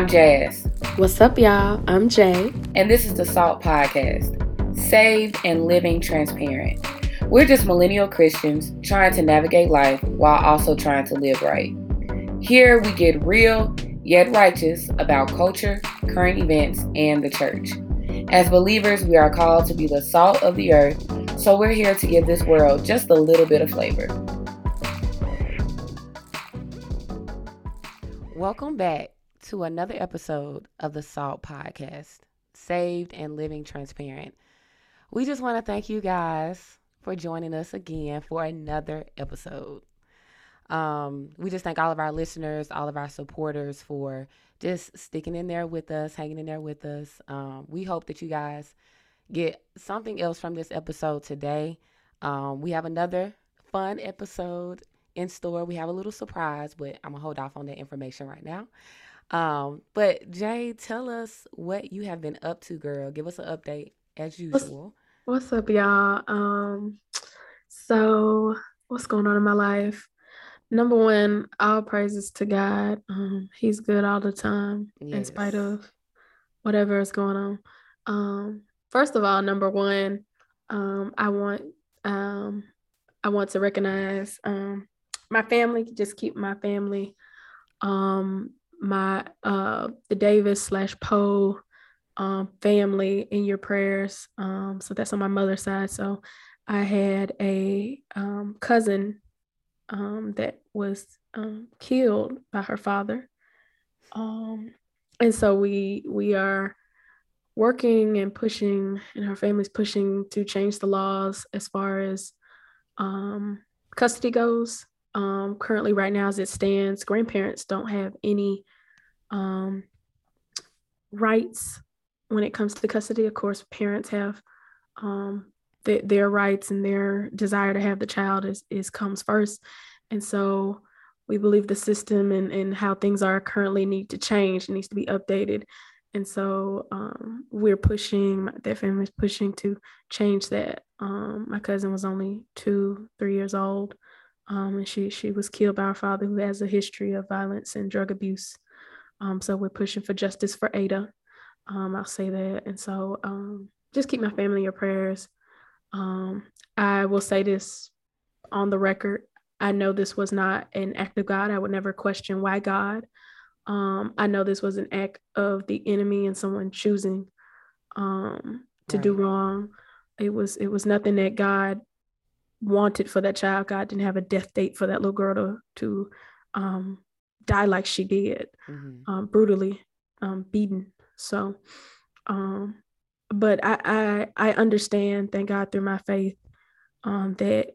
I'm Jas. What's up, y'all? I'm Jay. And this is the SALT Podcast Saved and Living Transparent. We're just millennial Christians trying to navigate life while also trying to live right. Here we get real yet righteous about culture, current events, and the church. As believers, we are called to be the salt of the earth, so we're here to give this world just a little bit of flavor. Welcome back to another episode of the SALT Podcast, Saved and Living Transparent. We just want to thank you guys for joining us again for another episode. Um, we just thank all of our listeners, all of our supporters for just sticking in there with us, hanging in there with us. Um, we hope that you guys get something else from this episode today. Um, we have another fun episode in store. We have a little surprise, but I'm gonna hold off on that information right now. Um, but Jay, tell us what you have been up to, girl. Give us an update as usual. What's, what's up, y'all? Um, so what's going on in my life? Number one, all praises to God. Um, he's good all the time, yes. in spite of whatever is going on. Um, first of all, number one, um, I want um, I want to recognize um, my family. Just keep my family, um, my uh, the Davis slash Poe um, family in your prayers. Um, so that's on my mother's side. So I had a um, cousin um, that was um, killed by her father. Um, and so we we are working and pushing, and her family's pushing to change the laws as far as um, custody goes. Um, currently, right now, as it stands, grandparents don't have any um, rights when it comes to custody. Of course, parents have um, th- their rights and their desire to have the child is, is comes first. And so we believe the system and, and how things are currently need to change, needs to be updated. And so um, we're pushing, their family's pushing to change that. Um, my cousin was only two, three years old. Um, and she she was killed by her father who has a history of violence and drug abuse. Um, so we're pushing for justice for Ada. Um, I'll say that. And so um, just keep my family in your prayers. Um, I will say this on the record. I know this was not an act of God. I would never question why God. Um, I know this was an act of the enemy and someone choosing um, to right. do wrong. It was it was nothing that God wanted for that child. God didn't have a death date for that little girl to to um, die like she did, mm-hmm. um, brutally um, beaten. So, um, but I, I I understand, thank God through my faith, um, that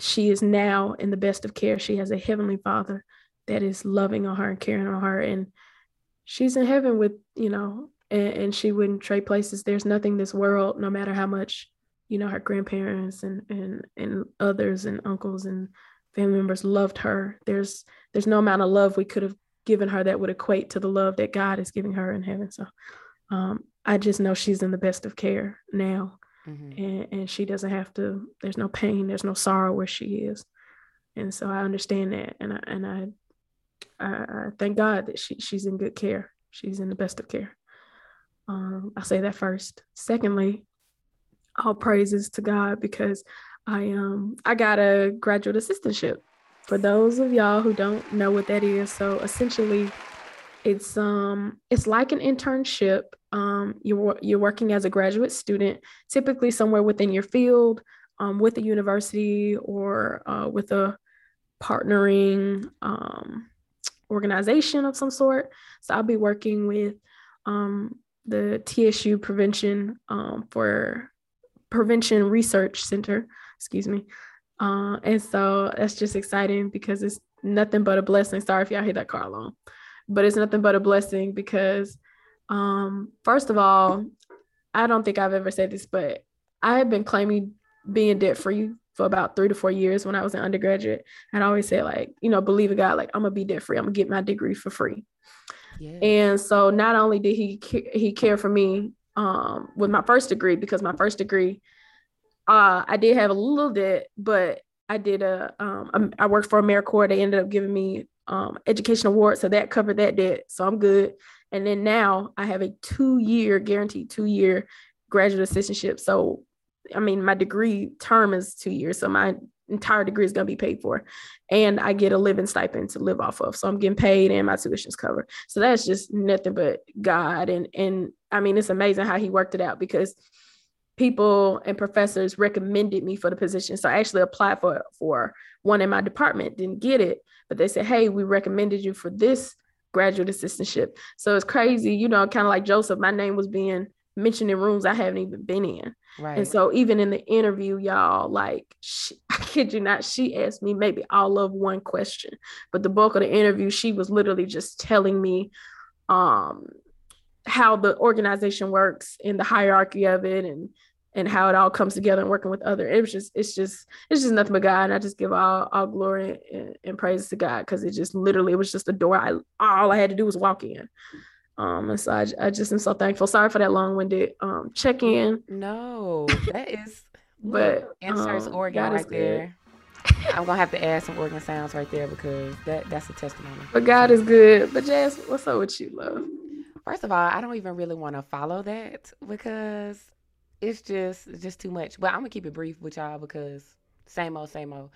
she is now in the best of care. She has a heavenly Father that is loving on her and caring on her, and she's in heaven with you know, and, and she wouldn't trade places. There's nothing this world, no matter how much you know her grandparents and and and others and uncles and family members loved her. There's there's no amount of love we could have given her that would equate to the love that God is giving her in heaven. So um, I just know she's in the best of care now. Mm-hmm. And, and she doesn't have to, there's no pain, there's no sorrow where she is. And so I understand that. And I, and I, I, I thank God that she, she's in good care. She's in the best of care. Um, I say that first. Secondly, all praises to God because I um I got a graduate assistantship. For those of y'all who don't know what that is, so essentially it's um it's like an internship. Um you're you're working as a graduate student, typically somewhere within your field, um, with a university or uh, with a partnering um, organization of some sort. So I'll be working with um, the TSU Prevention um, for Prevention Research Center, excuse me. Uh, and so that's just exciting because it's nothing but a blessing. Sorry if y'all hear that car alarm but it's nothing but a blessing because um first of all i don't think i've ever said this but i have been claiming being debt free for about three to four years when i was an undergraduate and i always say like you know believe in god like i'm gonna be debt free i'm gonna get my degree for free yes. and so not only did he he care for me um with my first degree because my first degree uh i did have a little debt but I did a um I worked for AmeriCorps. They ended up giving me um, education award. So that covered that debt. So I'm good. And then now I have a two year guaranteed two year graduate assistantship. So, I mean, my degree term is two years. So my entire degree is going to be paid for and i get a living stipend to live off of so i'm getting paid and my tuition's covered so that's just nothing but god and and i mean it's amazing how he worked it out because people and professors recommended me for the position. So I actually applied for for one in my department, didn't get it, but they said, "Hey, we recommended you for this graduate assistantship." So it's crazy, you know, kind of like Joseph. My name was being mentioned in rooms I haven't even been in. Right. And so even in the interview, y'all, like she, I kid you not, she asked me maybe all of one question, but the bulk of the interview, she was literally just telling me um how the organization works and the hierarchy of it and and how it all comes together and working with other it was just it's just it's just nothing but god and i just give all all glory and, and praise to god because it just literally it was just a door i all i had to do was walk in um and so i, I just am so thankful sorry for that long-winded um check in no that is but inserts um, organ right there I'm gonna have to add some organ sounds right there because that that's a testimony. But God is good. But Jas, what's up with you, love? First of all, I don't even really want to follow that because it's just it's just too much. But I'm gonna keep it brief with y'all because same old, same old.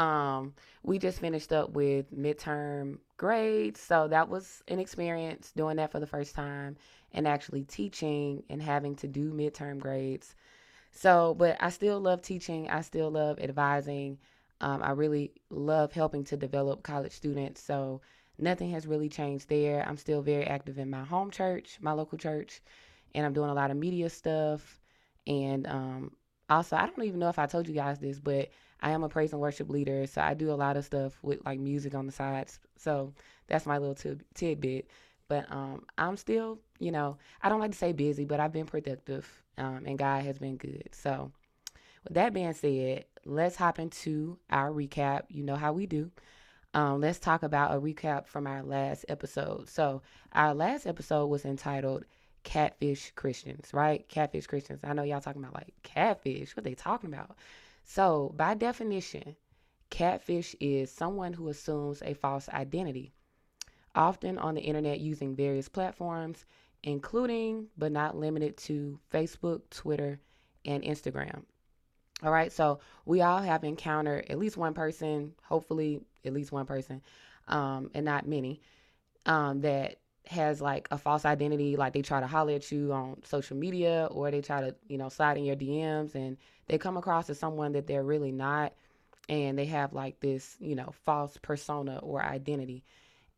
Um, we just finished up with midterm grades, so that was an experience doing that for the first time and actually teaching and having to do midterm grades. So, but I still love teaching. I still love advising. Um, I really love helping to develop college students. So nothing has really changed there. I'm still very active in my home church, my local church, and I'm doing a lot of media stuff. And um, also, I don't even know if I told you guys this, but I am a praise and worship leader. So I do a lot of stuff with like music on the sides. So that's my little t- tidbit. But um, I'm still, you know, I don't like to say busy, but I've been productive um, and God has been good. So, with that being said, let's hop into our recap. You know how we do. Um, let's talk about a recap from our last episode. So, our last episode was entitled catfish Christians, right? Catfish Christians. I know y'all talking about like catfish. What they talking about? So, by definition, catfish is someone who assumes a false identity, often on the internet using various platforms, including but not limited to Facebook, Twitter, and Instagram. All right, so we all have encountered at least one person, hopefully at least one person, um, and not many, um, that has like a false identity, like they try to holler at you on social media or they try to, you know, slide in your DMs and they come across as someone that they're really not. And they have like this, you know, false persona or identity.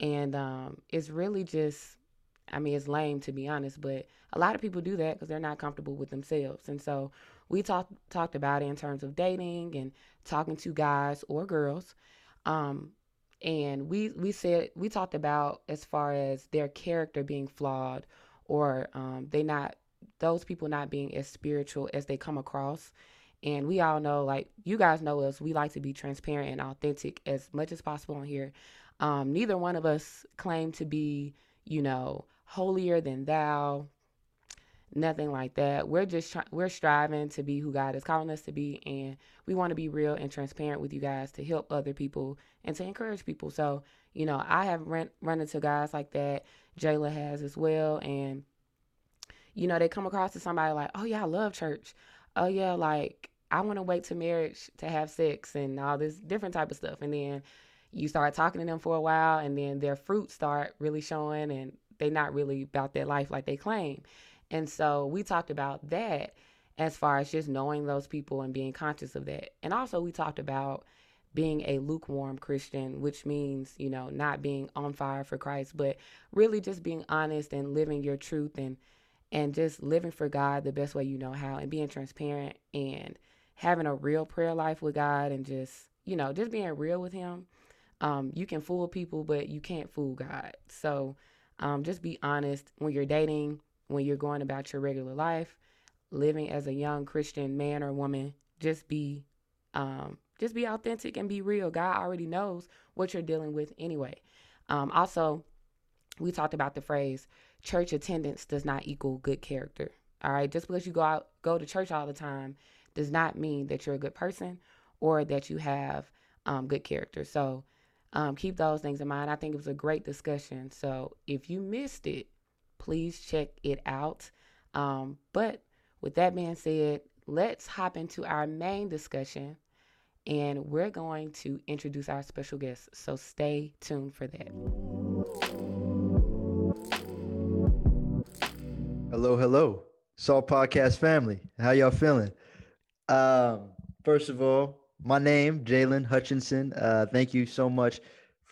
And um, it's really just, I mean, it's lame to be honest, but a lot of people do that because they're not comfortable with themselves. And so we talked talked about it in terms of dating and talking to guys or girls. Um, and we we said we talked about as far as their character being flawed or um, they not those people not being as spiritual as they come across. And we all know like you guys know us we like to be transparent and authentic as much as possible on here. Um, neither one of us claim to be you know holier than thou nothing like that. We're just we're striving to be who God is calling us to be, and we want to be real and transparent with you guys to help other people and to encourage people. So you know, I have run run into guys like that. Jayla has as well, and you know, they come across to somebody like, oh yeah, I love church. Oh yeah, like I want to wait to marriage to have sex and all this different type of stuff, and then you start talking to them for a while, and then their fruits start really showing, and they're not really about their life like they claim. And so we talked about that as far as just knowing those people and being conscious of that. And also, we talked about being a lukewarm Christian, which means, you know, not being on fire for Christ, but really just being honest and living your truth and and just living for God the best way you know how and being transparent and having a real prayer life with God and just, you know, just being real with him. Um, you can fool people, but you can't fool God. So um, just be honest when you're dating, when you're going about your regular life, living as a young Christian man or woman, just be um, just be authentic and be real. God already knows what you're dealing with anyway. Um, also, we talked about the phrase church attendance does not equal good character. All right, just because you go out go to church all the time does not mean that you're a good person or that you have um, good character. So um, keep those things in mind. I think it was a great discussion. So if you missed it, Please check it out. Um, but with that being said, let's hop into our main discussion and we're going to introduce our special guest. So stay tuned for that. Hello, hello, Salt Podcast family. How y'all feeling? Um, first of all, my name Jalen Hutchinson. Uh, thank you so much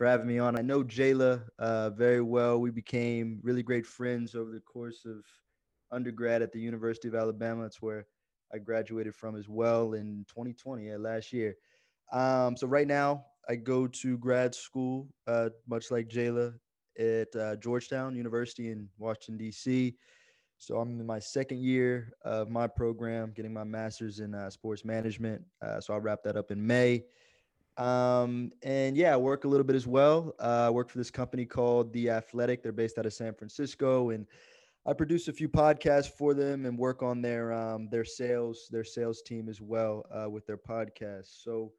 for having me on. I know Jayla uh, very well. We became really great friends over the course of undergrad at the University of Alabama. That's where I graduated from as well in 2020, yeah, last year. Um, so right now I go to grad school, uh, much like Jayla, at uh, Georgetown University in Washington D.C. So I'm in my second year of my program, getting my master's in uh, sports management. Uh, so I'll wrap that up in May. Um, and yeah, I work a little bit as well. Uh, I work for this company called The Athletic. They're based out of San Francisco, and I produce a few podcasts for them and work on their um, their sales their sales team as well uh, with their podcasts. So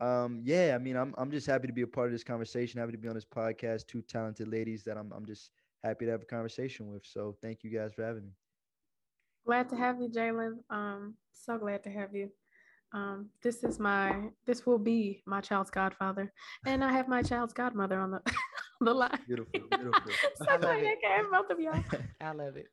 um, yeah, I mean, I'm I'm just happy to be a part of this conversation. Happy to be on this podcast. Two talented ladies that I'm I'm just happy to have a conversation with. So thank you guys for having me. Glad to have you, Jalen. Um, so glad to have you. Um, this is my this will be my child's godfather, and I have my child's godmother on the the line. Beautiful, beautiful. so I glad I both of y'all. I love it.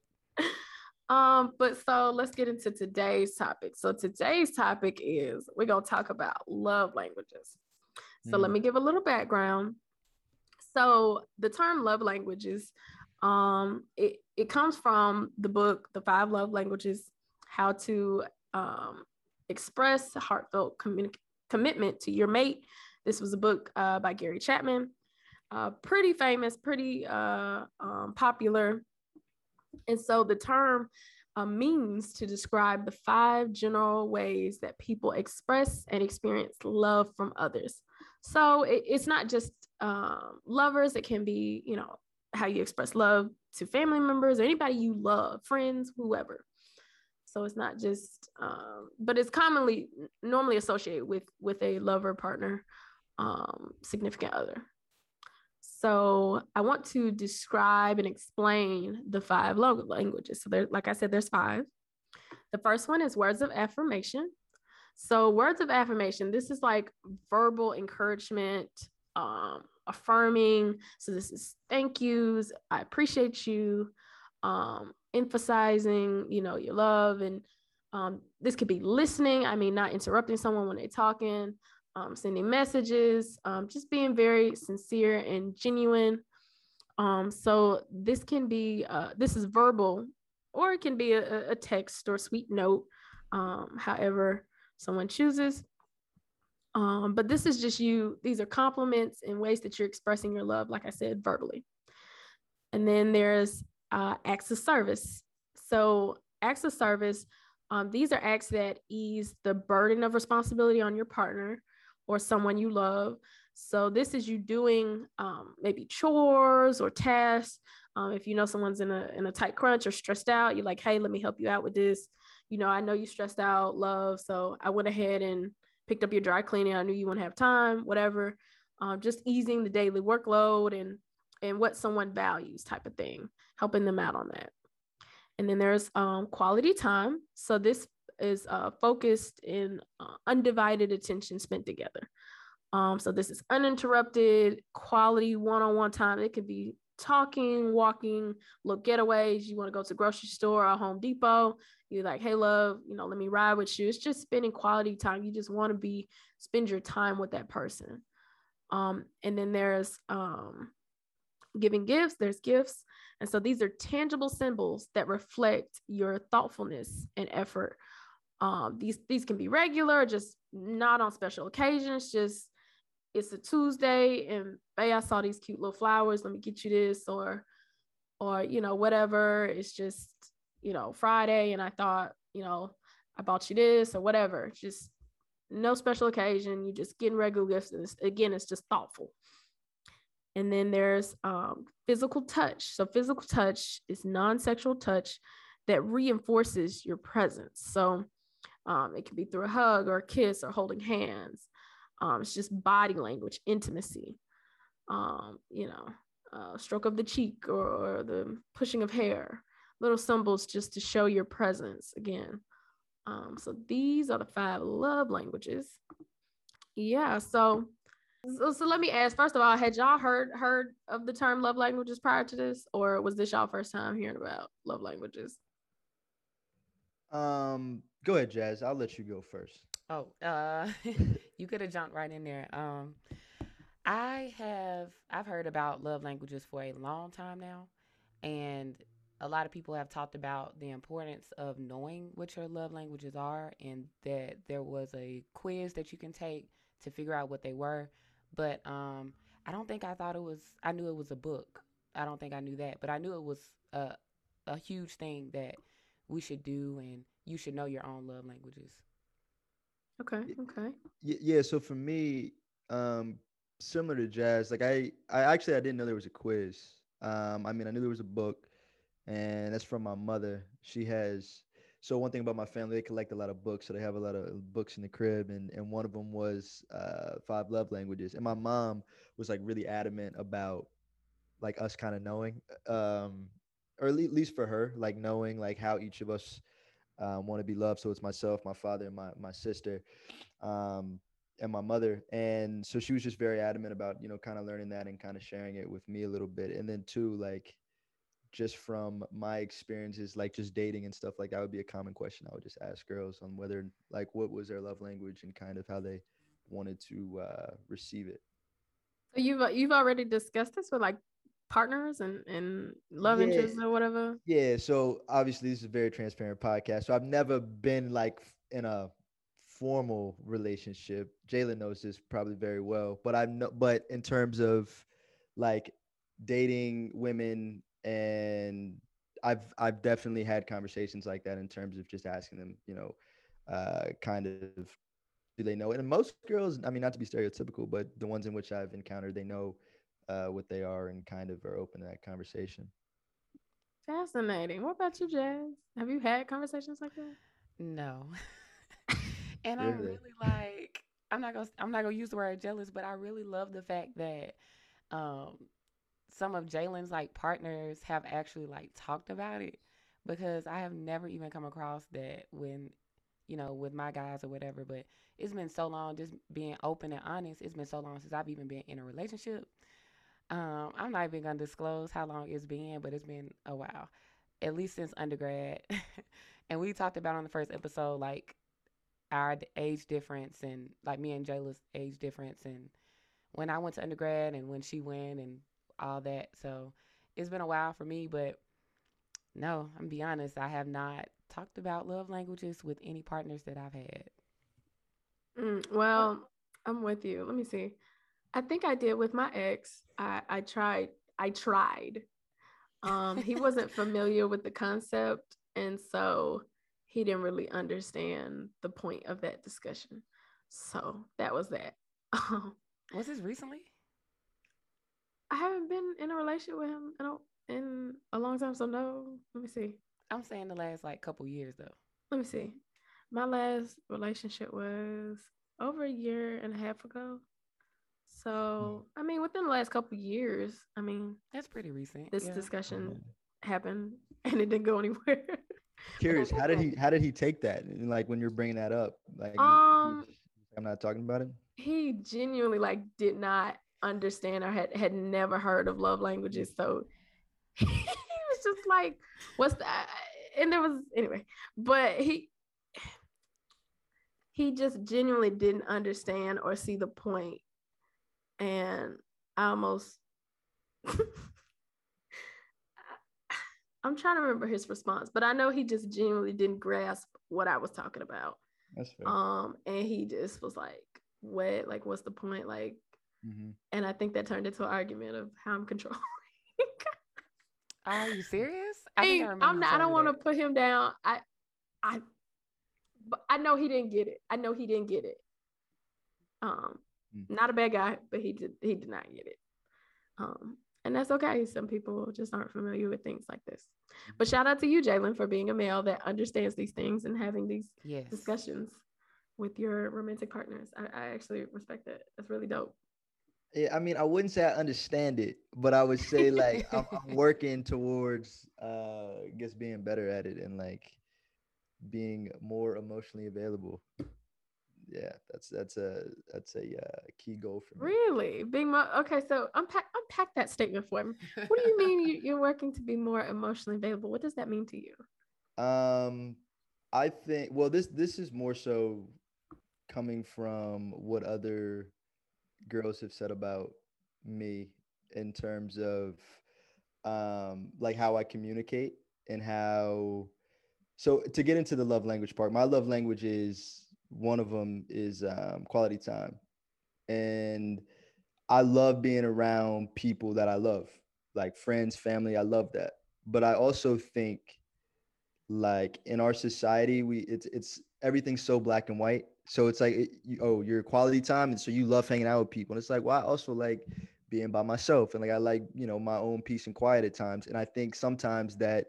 Um, but so let's get into today's topic. So today's topic is we're gonna talk about love languages. So mm. let me give a little background. So the term love languages, um, it, it comes from the book, The Five Love Languages, How to um, express heartfelt commitment to your mate. This was a book uh, by Gary Chapman, uh, pretty famous, pretty uh, um, popular. And so the term uh, means to describe the five general ways that people express and experience love from others. So it, it's not just um, lovers, it can be, you know, how you express love to family members or anybody you love, friends, whoever. So it's not just, um, but it's commonly normally associated with with a lover, partner, um, significant other. So I want to describe and explain the five love languages. So there, like I said, there's five. The first one is words of affirmation. So words of affirmation, this is like verbal encouragement, um, affirming. So this is thank yous, I appreciate you, um, emphasizing, you know, your love. And um, this could be listening. I mean, not interrupting someone when they're talking, um, sending messages, um, just being very sincere and genuine. Um, so this can be, uh, this is verbal, or it can be a, a text or sweet note, um, however someone chooses. Um, but this is just you, these are compliments and ways that you're expressing your love, like I said, verbally. And then there's uh, acts of service. So, acts of service, um, these are acts that ease the burden of responsibility on your partner or someone you love. So, this is you doing um, maybe chores or tasks. Um, if you know someone's in a, in a tight crunch or stressed out, you're like, hey, let me help you out with this. You know, I know you stressed out, love. So, I went ahead and picked up your dry cleaning. I knew you wouldn't have time, whatever. Um, just easing the daily workload and and what someone values type of thing, helping them out on that. And then there's um, quality time. So this is uh, focused in uh, undivided attention spent together. Um, so this is uninterrupted quality one-on-one time. It could be talking, walking, little getaways. You want to go to grocery store or Home Depot. You're like, hey, love, you know, let me ride with you. It's just spending quality time. You just want to be spend your time with that person. Um, and then there's um, giving gifts, there's gifts. And so these are tangible symbols that reflect your thoughtfulness and effort. Um, these these can be regular, just not on special occasions, just it's a Tuesday and hey, I saw these cute little flowers, let me get you this, or or you know, whatever. It's just, you know, Friday and I thought, you know, I bought you this or whatever. Just no special occasion. You just getting regular gifts. And it's, again, it's just thoughtful. And then there's um, physical touch. So, physical touch is non sexual touch that reinforces your presence. So, um, it can be through a hug or a kiss or holding hands. Um, it's just body language, intimacy. Um, you know, uh, stroke of the cheek or, or the pushing of hair, little symbols just to show your presence again. Um, so these are the five love languages. Yeah, so, so so let me ask first of all, had y'all heard heard of the term love languages prior to this, or was this y'all first time hearing about love languages? Um, go ahead, Jas. I'll let you go first. Oh, uh, you could have jumped right in there. Um, I have I've heard about love languages for a long time now, and a lot of people have talked about the importance of knowing what your love languages are, and that there was a quiz that you can take to figure out what they were. But um, I don't think I thought it was. I knew it was a book. I don't think I knew that, but I knew it was a a huge thing that we should do, and you should know your own love languages. Okay. Okay. Yeah. So for me, um, similar to Jas, like I, I actually I didn't know there was a quiz. Um, I mean, I knew there was a book, and that's from my mother. She has. So one thing about my family, they collect a lot of books, so they have a lot of books in the crib, and and one of them was uh, five love languages. And my mom was like really adamant about like us kind of knowing, um, or at least for her, like knowing like how each of us um, want to be loved. So it's myself, my father, and my my sister, um, and my mother. And so she was just very adamant about you know kind of learning that and kind of sharing it with me a little bit. And then too, like just from my experiences, like just dating and stuff like that would be a common question I would just ask girls on whether like what was their love language and kind of how they wanted to uh, receive it. So you've you've already discussed this with like partners and and love yeah. interests or whatever? Yeah. So obviously this is a very transparent podcast. So I've never been like in a formal relationship. Jalen knows this probably very well, but I've no, but in terms of like dating women and I've I've definitely had conversations like that in terms of just asking them, you know, uh, kind of do they know it? And most girls, I mean, not to be stereotypical, but the ones in which I've encountered, they know uh, what they are and kind of are open to that conversation. Fascinating. What about you, Jas? Have you had conversations like that? No. and really? I'm really like I'm not gonna I'm not gonna use the word jealous, but I really love the fact that um some of Jalen's like partners have actually like talked about it because I have never even come across that when you know with my guys or whatever but it's been so long just being open and honest it's been so long since I've even been in a relationship um, I'm not even gonna disclose how long it's been, but it's been a while, at least since undergrad. and we talked about on the first episode like our age difference and like me and Jayla's age difference and when I went to undergrad and when she went and all that. So it's been a while for me, but no, I'm be honest, I have not talked about love languages with any partners that I've had. Mm, well, I'm with you. Let me see. I think I did with my ex. I, I tried. I tried. Um, he wasn't familiar with the concept, and so he didn't really understand the point of that discussion. So that was that. was this recently? I haven't been in a relationship with him in a, in a long time, so no. Let me see. I'm saying the last like couple years though. Let me see. My last relationship was over a year and a half ago. So, I mean, within the last couple years, I mean, that's pretty recent. This yeah. discussion happened and it didn't go anywhere. Curious, how did he how did he take that? And like when you're bringing that up, like um, I'm not talking about it. He genuinely like did not understand or had had never heard of love languages, so he was just like, "What's that?" And there was anyway, but he he just genuinely didn't understand or see the point and I almost I'm trying to remember his response, but I know he just genuinely didn't grasp what I was talking about. That's fair. Um, and he just was like, "What? Like, what's the point?" Like, mm-hmm. and I think that turned into an argument of how I'm controlling. Are you serious? I, hey, I I'm not, I don't want to put him down. I, I, but I know he didn't get it. I know he didn't get it. Um, Mm. Not a bad guy, but he did he did not get it. Um, and that's okay. Some people just aren't familiar with things like this. But mm-hmm. shout out to you, Jalen, for being a male that understands these things and having these yes. discussions with your romantic partners. I, I actually respect that. That's really dope. Yeah, I mean, I wouldn't say I understand it, but I would say like I'm, I'm, working towards, uh, I guess, being better at it and like being more emotionally available. Yeah, that's that's a that's a uh, key goal for me. Really, being more okay. So unpack unpack that statement for me. What do you mean you, you're working to be more emotionally available? What does that mean to you? Um, I think well, this this is more so coming from what other girls have said about me in terms of um like how I communicate and how so to get into the love language part my love language is one of them is um, quality time. And I love being around people that I love like friends family I love that. But I also think like in our society we it's it's everything's so black and white so it's like you, oh your quality time and so you love hanging out with people and it's like well i also like being by myself and like i like you know my own peace and quiet at times and i think sometimes that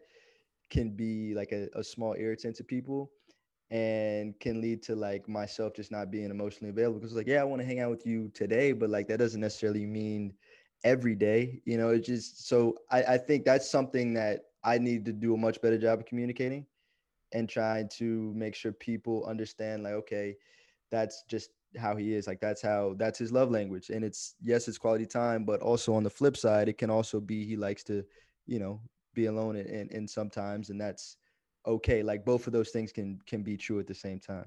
can be like a, a small irritant to people and can lead to like myself just not being emotionally available because like yeah i want to hang out with you today but like that doesn't necessarily mean every day you know it's just so I, I think that's something that i need to do a much better job of communicating and trying to make sure people understand like okay that's just how he is like that's how that's his love language and it's yes it's quality time but also on the flip side it can also be he likes to you know be alone and, and, and sometimes and that's okay like both of those things can can be true at the same time.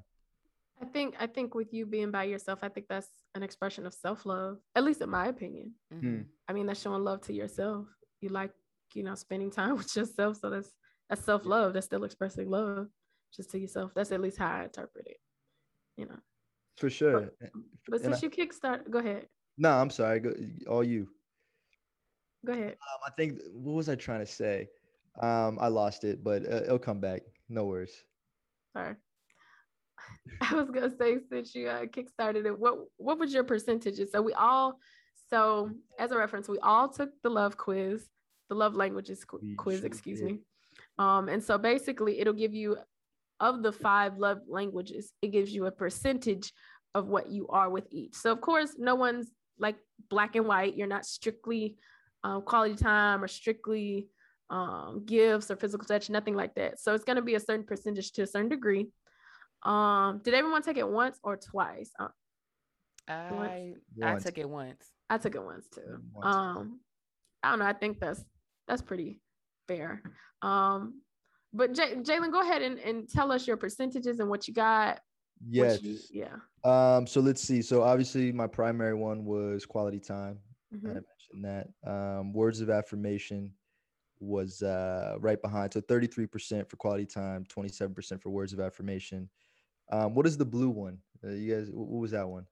I think i think with you being by yourself i think that's an expression of self-love at least in my opinion. Mm-hmm. i mean that's showing love to yourself. You like you know spending time with yourself so that's that's self love. That's still expressing love just to yourself. That's at least how I interpret it. You know. For sure. But, but since I, you kickstart, go ahead. No, I'm sorry. Go, all you. Go ahead. Um, I think what was I trying to say? Um, I lost it, but uh, it'll come back. No worries. Sorry. I was gonna say since you uh, kickstarted it, what what was your percentages? So we all, so as a reference, we all took the love quiz, the love languages qu- quiz, excuse me. Um, and so basically, it'll give you of the five love languages, it gives you a percentage of what you are with each. So, of course, no one's like black and white. You're not strictly um, quality time or strictly um, gifts or physical touch, nothing like that. So, it's going to be a certain percentage to a certain degree. Um, did everyone take it once or twice? Uh, I I took it once. I took it once too. Once. Um, I don't know. I think that's that's pretty fair. Um, but J- Jalen, go ahead and, and tell us your percentages and what you got. Yes. You, yeah. Um, so let's see. So obviously my primary one was quality time. Mm-hmm. I mentioned that. Um, words of affirmation was uh, right behind. So 33% for quality time, 27% for words of affirmation. Um, what is the blue one? Uh, you guys, what was that one?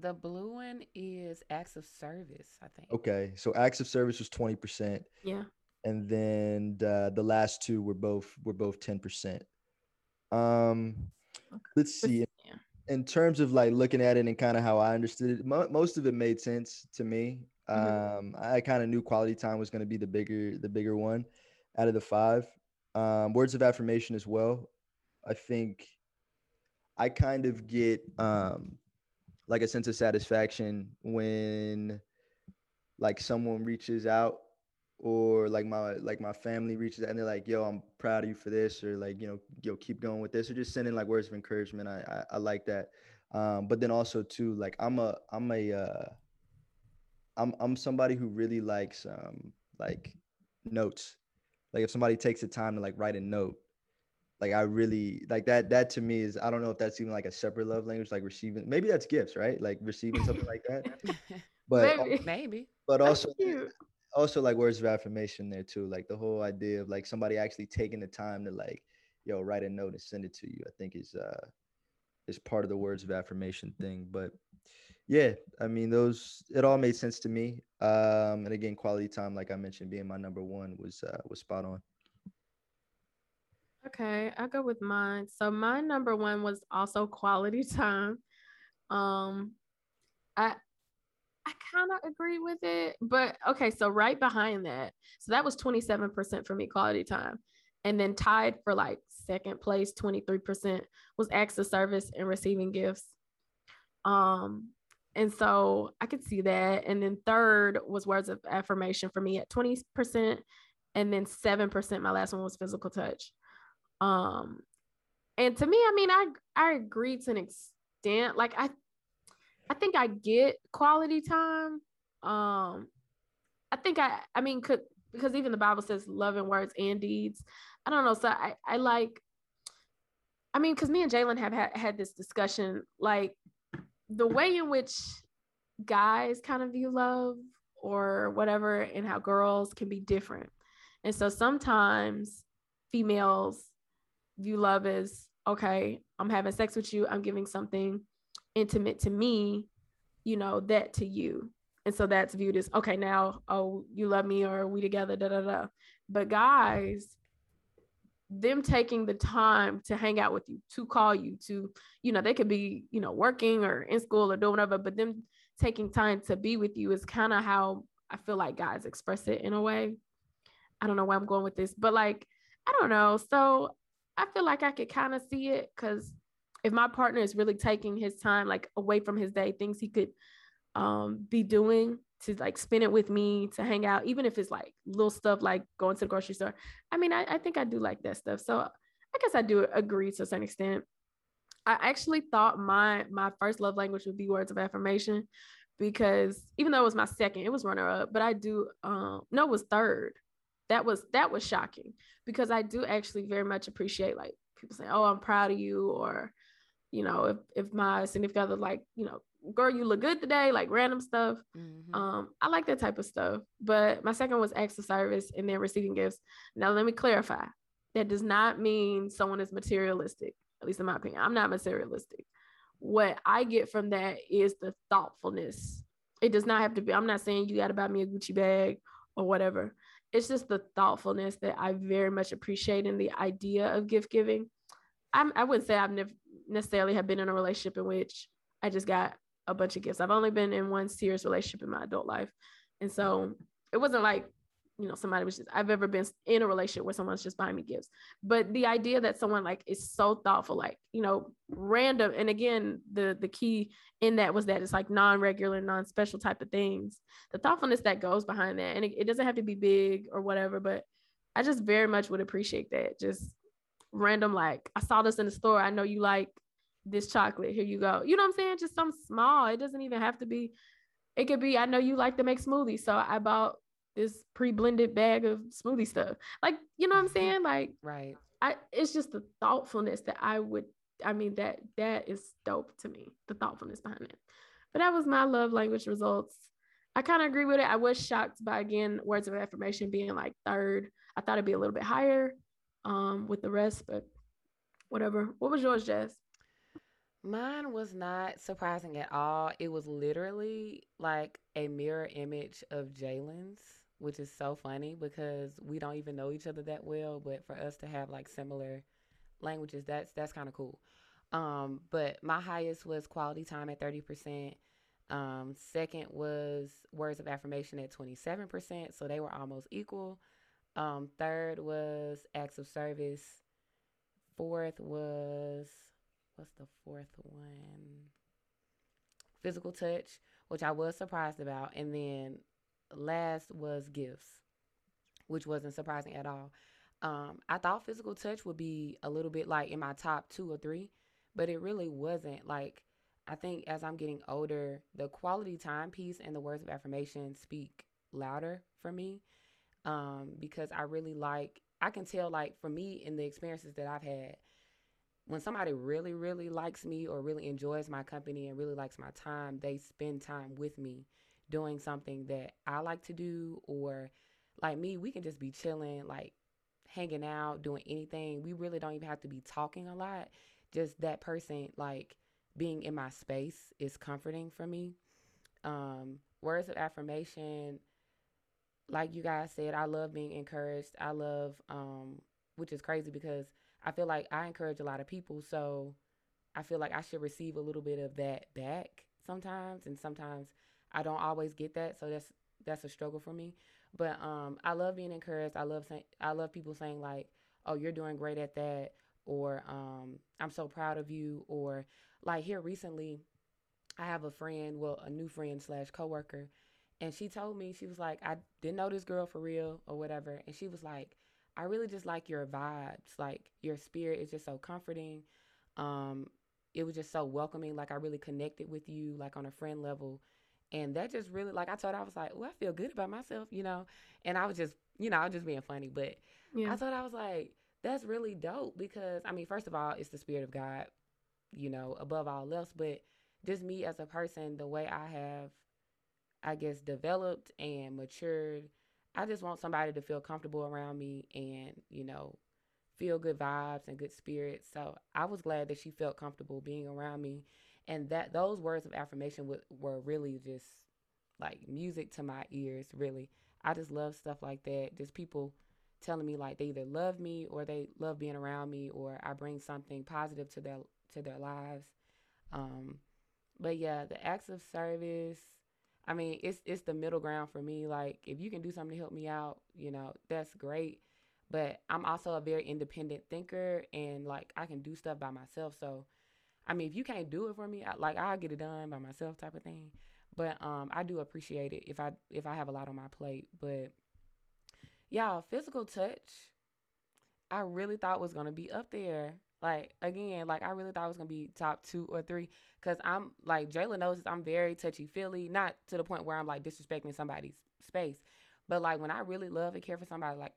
The blue one is acts of service, I think. Okay, so acts of service was twenty percent. Yeah. And then uh, the last two were both were both ten percent. Um, okay. let's see. Yeah. In terms of like looking at it and kind of how I understood it, mo- most of it made sense to me. Mm-hmm. Um, I kind of knew quality time was going to be the bigger the bigger one out of the five. Um, words of affirmation as well. I think I kind of get um like a sense of satisfaction when like someone reaches out or like my like my family reaches out and they're like yo i'm proud of you for this or like you know yo keep going with this or just sending like words of encouragement i i, I like that um but then also too like i'm a i'm a uh i'm i'm somebody who really likes um like notes like if somebody takes the time to like write a note like I really like that. That to me is I don't know if that's even like a separate love language, like receiving. Maybe that's gifts, right? Like receiving something like that. But maybe, maybe. But also, also like words of affirmation there too. Like the whole idea of like somebody actually taking the time to like, yo, write a note and send it to you. I think is uh is part of the words of affirmation thing. But yeah, I mean those it all made sense to me. Um, and again, quality time, like I mentioned, being my number one was uh was spot on. Okay, I'll go with mine. So my number one was also quality time. Um I I kind of agree with it, but okay, so right behind that. So that was 27% for me quality time. And then tied for like second place, 23% was acts of service and receiving gifts. Um And so I could see that. And then third was words of affirmation for me at 20%. And then 7%, my last one was physical touch. Um, and to me, I mean, I I agree to an extent. Like I I think I get quality time. Um, I think I I mean could because even the Bible says love in words and deeds. I don't know. So I, I like I mean, because me and Jalen have had, had this discussion, like the way in which guys kind of view love or whatever and how girls can be different. And so sometimes females view love as okay, I'm having sex with you, I'm giving something intimate to me, you know, that to you. And so that's viewed as okay, now, oh, you love me or we together, da da da. But guys, them taking the time to hang out with you, to call you, to, you know, they could be, you know, working or in school or doing whatever, but them taking time to be with you is kind of how I feel like guys express it in a way. I don't know where I'm going with this, but like, I don't know. So I feel like I could kind of see it because if my partner is really taking his time like away from his day, things he could um, be doing to like spend it with me to hang out, even if it's like little stuff like going to the grocery store. I mean, I, I think I do like that stuff. So I guess I do agree to some extent. I actually thought my my first love language would be words of affirmation because even though it was my second, it was runner up, but I do um no, it was third. That was that was shocking because I do actually very much appreciate like people saying, "Oh, I'm proud of you," or you know, if if my significant other like, you know, girl, you look good today, like random stuff. Mm-hmm. Um, I like that type of stuff. But my second was acts of service and then receiving gifts. Now let me clarify. That does not mean someone is materialistic, at least in my opinion. I'm not materialistic. What I get from that is the thoughtfulness. It does not have to be, I'm not saying you gotta buy me a Gucci bag or whatever. It's just the thoughtfulness that I very much appreciate in the idea of gift giving. I'm, I wouldn't say I've never necessarily have been in a relationship in which I just got a bunch of gifts. I've only been in one serious relationship in my adult life. And so it wasn't like, you know, somebody was just, I've ever been in a relationship where someone's just buying me gifts. But the idea that someone like is so thoughtful, like, you know, random. And again, the the key in that was that it's like non-regular, non-special type of things. The thoughtfulness that goes behind that. And it, it doesn't have to be big or whatever, but I just very much would appreciate that. Just random, like, I saw this in the store. I know you like this chocolate. Here you go. You know what I'm saying? Just some small. It doesn't even have to be. It could be. I know you like to make smoothies, so I bought this pre-blended bag of smoothie stuff. Like, you know what I'm saying? Like, right. I. It's just the thoughtfulness that I would. I mean that that is dope to me. The thoughtfulness behind it. But that was my love language results. I kind of agree with it. I was shocked by again words of affirmation being like third. I thought it'd be a little bit higher um, with the rest, but whatever. What was yours, Jess? Mine was not surprising at all. It was literally like a mirror image of Jalen's, which is so funny because we don't even know each other that well. But for us to have like similar languages, that's that's kind of cool. Um, but my highest was quality time at thirty percent. Um, second was words of affirmation at twenty seven percent, so they were almost equal. Um, third was acts of service. Fourth was what's the fourth one? Physical touch, which I was surprised about. And then last was gifts, which wasn't surprising at all. Um, I thought physical touch would be a little bit like in my top two or three, but it really wasn't. Like, I think as I'm getting older, the quality time piece and the words of affirmation speak louder for me um, because I really like, I can tell, like, for me in the experiences that I've had, when somebody really, really likes me or really enjoys my company and really likes my time, they spend time with me doing something that I like to do. Or like me, we can just be chilling, like hanging out, doing anything. We really don't even have to be talking a lot. Just that person, like being in my space, is comforting for me. Um, words of affirmation, like you guys said, I love being encouraged. I love, um, which is crazy because I feel like I encourage a lot of people, so I feel like I should receive a little bit of that back sometimes, and sometimes I don't always get that, so that's that's a struggle for me. But um, I love being encouraged. I love saying I love people saying like, "Oh, you're doing great at that," or um, "I'm so proud of you," or like here recently, I have a friend, well, a new friend slash coworker, and she told me she was like, I didn't know this girl for real or whatever, and she was like, I really just like your vibes, like your spirit is just so comforting. Um, it was just so welcoming. Like I really connected with you, like on a friend level, and that just really, like I told her, I was like, oh, I feel good about myself, you know, and I was just, you know, I was just being funny, but yeah. I thought I was like, that's really dope because I mean, first of all, it's the spirit of God, you know, above all else, but just me as a person, the way I have, I guess, developed and matured, I just want somebody to feel comfortable around me and, you know, feel good vibes and good spirits. So I was glad that she felt comfortable being around me. And that those words of affirmation w- were really just like music to my ears, really. I just love stuff like that. Just people telling me like they either love me or they love being around me or I bring something positive to their to their lives. Um, but yeah, the acts of service. I mean, it's it's the middle ground for me. Like, if you can do something to help me out, you know, that's great. But I'm also a very independent thinker, and like I can do stuff by myself. So, I mean, if you can't do it for me, I, like I'll get it done by myself, type of thing. But um, I do appreciate it if I if I have a lot on my plate. But yeah, physical touch, I really thought was gonna be up there like again, like I really thought it was gonna be top two or three because I'm like Jayla knows I'm very touchy feely, not to the point where I'm like disrespecting somebody's space, but like when I really love and care for somebody, like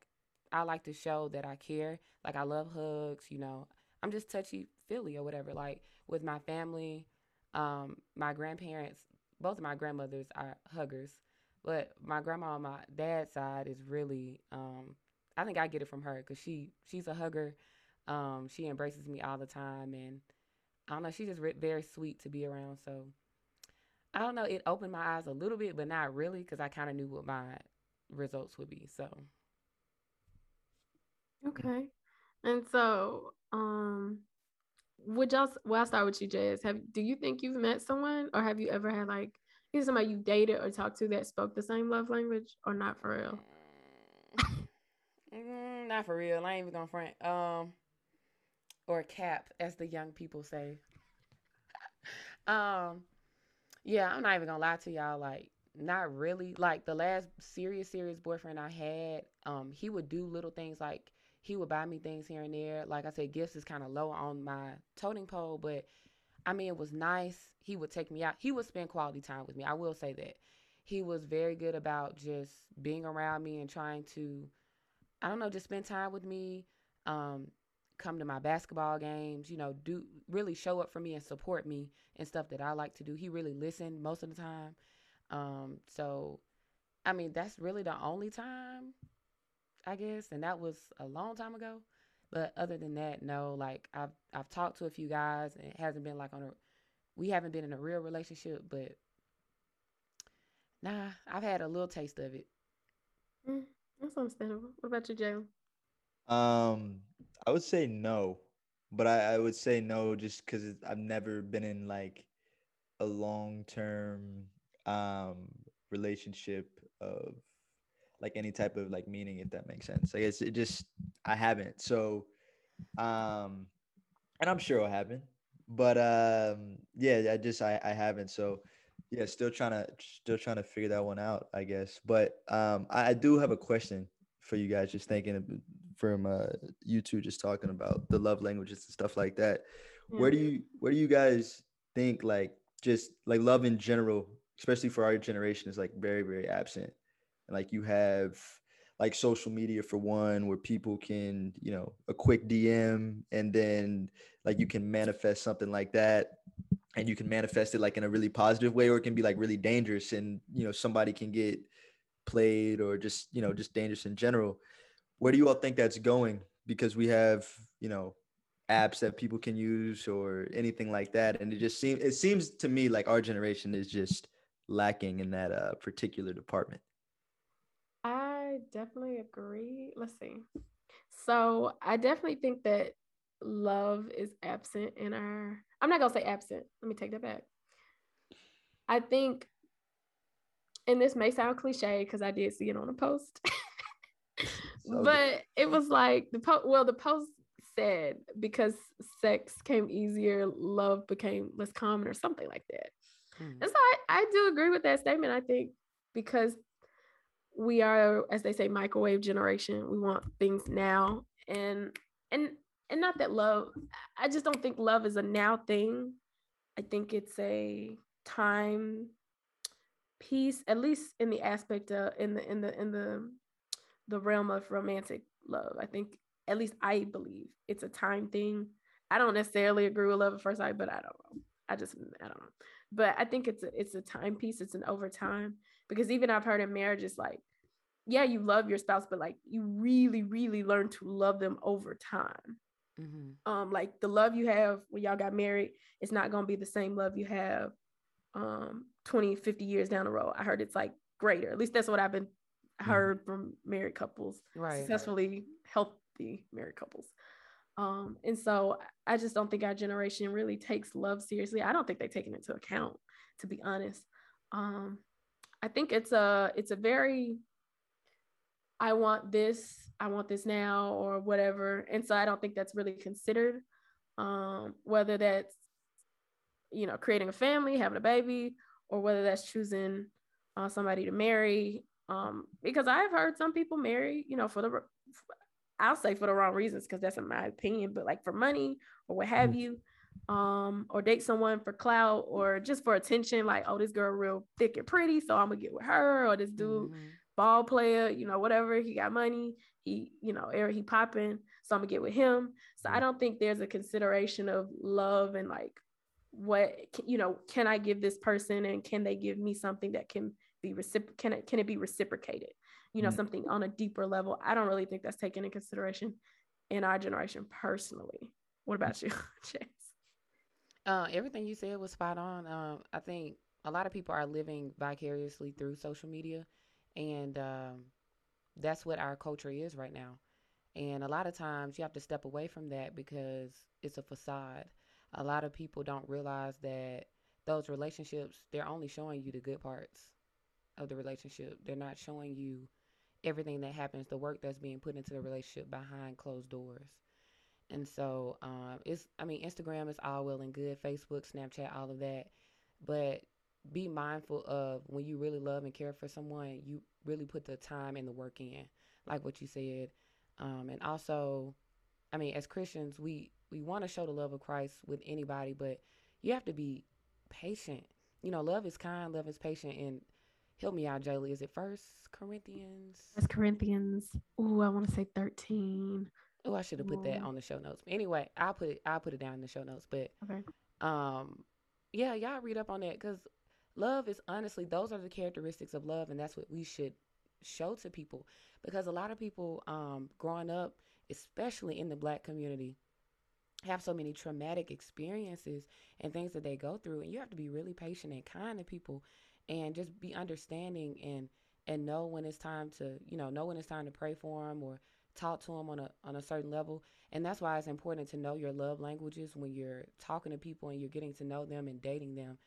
I like to show that I care. Like I love hugs, you know. I'm just touchy feely or whatever. Like with my family, um, my grandparents, both of my grandmothers are huggers, but my grandma on my dad's side is really, um, I think I get it from her because she she's a hugger um, she embraces me all the time, and I don't know, she's just very sweet to be around. So I don't know, it opened my eyes a little bit, but not really, because I kind of knew what my results would be. So okay, and so um, would y'all? Well, I'll start with you, Jas. Have do you think you've met someone, or have you ever had like either somebody you dated or talked to that spoke the same love language, or not for real? mm, not for real. I ain't even gonna front. Um, or cap, as the young people say. um, yeah, I'm not even gonna lie to y'all. Like, not really. Like the last serious, serious boyfriend I had, um, he would do little things like he would buy me things here and there. Like I said, gifts is kind of low on my toting pole, but I mean, it was nice. He would take me out. He would spend quality time with me. I will say that. He was very good about just being around me and trying to, I don't know, just spend time with me. Um, come to my basketball games, you know, do really show up for me and support me and stuff that I like to do. He really listened most of the time. Um, so I mean, that's really the only time, I guess, and that was a long time ago. But other than that, no, like I've I've talked to a few guys and it hasn't been like on a we haven't been in a real relationship, but nah, I've had a little taste of it. Mm, that's understandable. What about you, Jay? Um, I would say no, but I, I would say no just because I've never been in like a long term um relationship of like any type of like meaning if that makes sense. I guess it just I haven't. So um and I'm sure it'll happen. But um yeah, I just I, I haven't. So yeah, still trying to still trying to figure that one out, I guess. But um I, I do have a question for you guys just thinking from uh, you two just talking about the love languages and stuff like that. Yeah. Where do you where do you guys think like just like love in general, especially for our generation, is like very very absent. And like you have like social media for one, where people can you know a quick DM and then like you can manifest something like that and you can manifest it like in a really positive way or it can be like really dangerous and you know somebody can get played or just you know just dangerous in general where do you all think that's going? Because we have you know apps that people can use or anything like that. And it just seems it seems to me like our generation is just lacking in that uh, particular department. I definitely agree. Let's see. So i definitely think that love is absent in our i'm not gonna say absent. Let me take that back. I think and this may sound cliche because I did see it on a post, so but it was like the post. Well, the post said because sex came easier, love became less common, or something like that. Mm. And so I, I do agree with that statement. I think because we are, as they say, microwave generation. We want things now, and and and not that love. I just don't think love is a now thing. I think it's a time piece, at least in the aspect of in the in the in the the realm of romantic love. I think at least I believe it's a time thing. I don't necessarily agree with love at first sight, but I don't know. I just I don't know. But I think it's a it's a time piece. It's an overtime because even I've heard in marriages like, yeah, you love your spouse, but like you really really learn to love them over time. Mm-hmm. Um, like the love you have when y'all got married, it's not gonna be the same love you have um 20, 50 years down the road. I heard it's like greater. At least that's what I've been. Heard mm-hmm. from married couples, right, successfully right. healthy married couples. Um, and so I just don't think our generation really takes love seriously. I don't think they take it into account, to be honest. Um, I think it's a it's a very I want this, I want this now, or whatever. And so I don't think that's really considered. Um, whether that's you know creating a family, having a baby, or whether that's choosing uh, somebody to marry. Um, because I've heard some people marry, you know, for the I'll say for the wrong reasons because that's in my opinion, but like for money or what have mm-hmm. you, um, or date someone for clout or just for attention, like, oh, this girl real thick and pretty, so I'm gonna get with her, or this dude mm-hmm. ball player, you know, whatever, he got money, he, you know, air he popping, so I'm gonna get with him. So I mm-hmm. don't think there's a consideration of love and like what you know, can I give this person and can they give me something that can be recipro- can it can it be reciprocated? you know, mm something on a deeper level. I don't really think that's taken in consideration in our generation personally. What about you, Chase? Uh, everything you said was spot on. Um, I think a lot of people are living vicariously through social media, and um, that's what our culture is right now. And a lot of times you have to step away from that because it's a facade. A lot of people don't realize that those relationships, they're only showing you the good parts of the relationship. They're not showing you everything that happens, the work that's being put into the relationship behind closed doors. And so um, it's, I mean, Instagram is all well and good, Facebook, Snapchat, all of that. But be mindful of when you really love and care for someone, you really put the time and the work in, like what you said. Um, and also, I mean, as Christians, we, we want to show the love of Christ with anybody, but you have to be patient. You know, love is kind, love is patient, and help me out, Jaylee. Is it First Corinthians? First Corinthians. Oh, I want to say thirteen. Oh, I should have put that on the show notes. Anyway, I'll put it. I'll put it down in the show notes. But okay. Um, yeah, y'all read up on that because love is honestly those are the characteristics of love, and that's what we should show to people. Because a lot of people, um, growing up, especially in the Black community, have so many traumatic experiences and things that they go through, and you have to be really patient and kind to people and just be understanding and and know when it's time to you know know when it's time to pray for them or talk to them on a on a certain level. And that's why it's important to know your love languages when you're talking to people and you're getting to know them and dating them.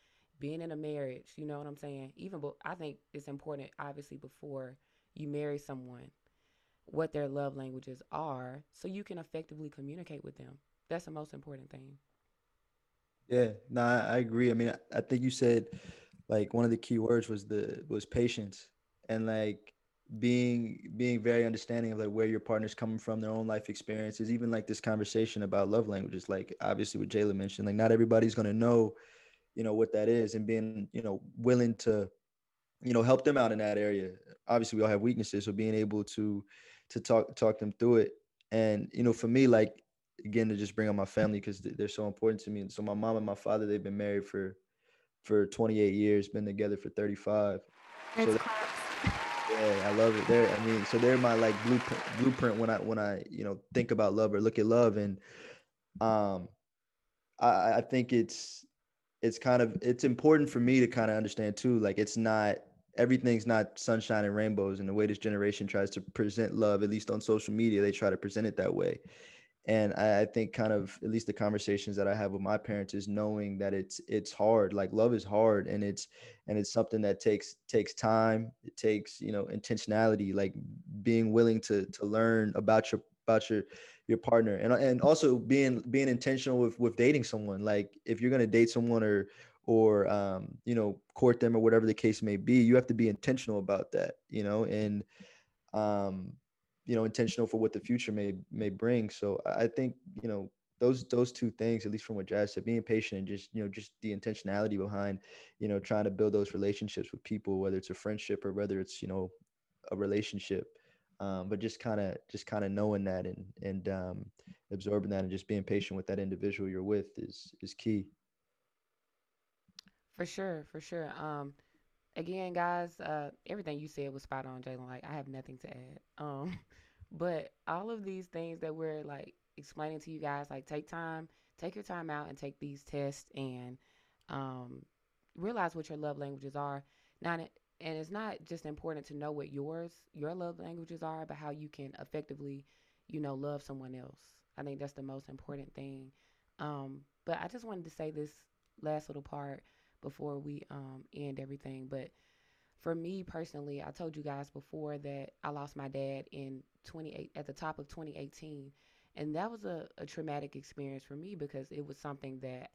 Being in a marriage you know what i'm saying? Even but i think it's important obviously before you marry someone what their love languages are so you can effectively communicate with them. That's the most important thing. Yeah no i agree. I mean i think you said like one of the key words was the was patience. And like being being very understanding of like where your partner's coming from their own life experiences even like this conversation about love languages like obviously what jayla mentioned like not everybody's to know you know what that is and being you know willing to you know help them out in that area. Obviously we all have weaknesses so being able to to talk talk them through it. And you know for me like again to just bring up my family because they're so important to me. And so my mom and my father they've been married for for 28 years, been together for 35. So yeah, I love it. There, I mean, so they're my like blueprint blueprint when I when I you know think about love or look at love, and um, I I think it's it's kind of it's important for me to kind of understand too. Like it's not everything's not sunshine and rainbows, and the way this generation tries to present love, at least on social media, they try to present it that way and I, I, think kind of at least the conversations that I have with my parents is knowing that it's it's hard. Like love is hard, and it's and it's something that takes takes time. It takes you know intentionality, like being willing to to learn about your about your your partner, and and also being being intentional with with dating someone. Like if you're gonna date someone or or um, you know court them or whatever the case may be you have to be intentional about that you know and um, you know intentional for what the future may may bring. So i think you know those those two things at least from what Jas said being patient and just you know just the intentionality behind you know trying to build those relationships with people whether it's a friendship or whether it's you know a relationship um, but just kind of just kind of knowing that and and um, absorbing that and just being patient with that individual you're with is is key. For sure for sure. Um again guys uh everything you said was spot on jalen. Like i have nothing to add. Um but all of these things that we're like explaining to you guys like take time take your time out and take these tests and um realize what your love languages are. Now and it's not just important to know what yours your love languages are but how you can effectively you know love someone else. I think that's the most important thing. Um, but i just wanted to say this last little part before we um, end everything but for me personally i told you guys before that i lost my dad in 28 at the top of 2018 and that was a, a traumatic experience for me because it was something that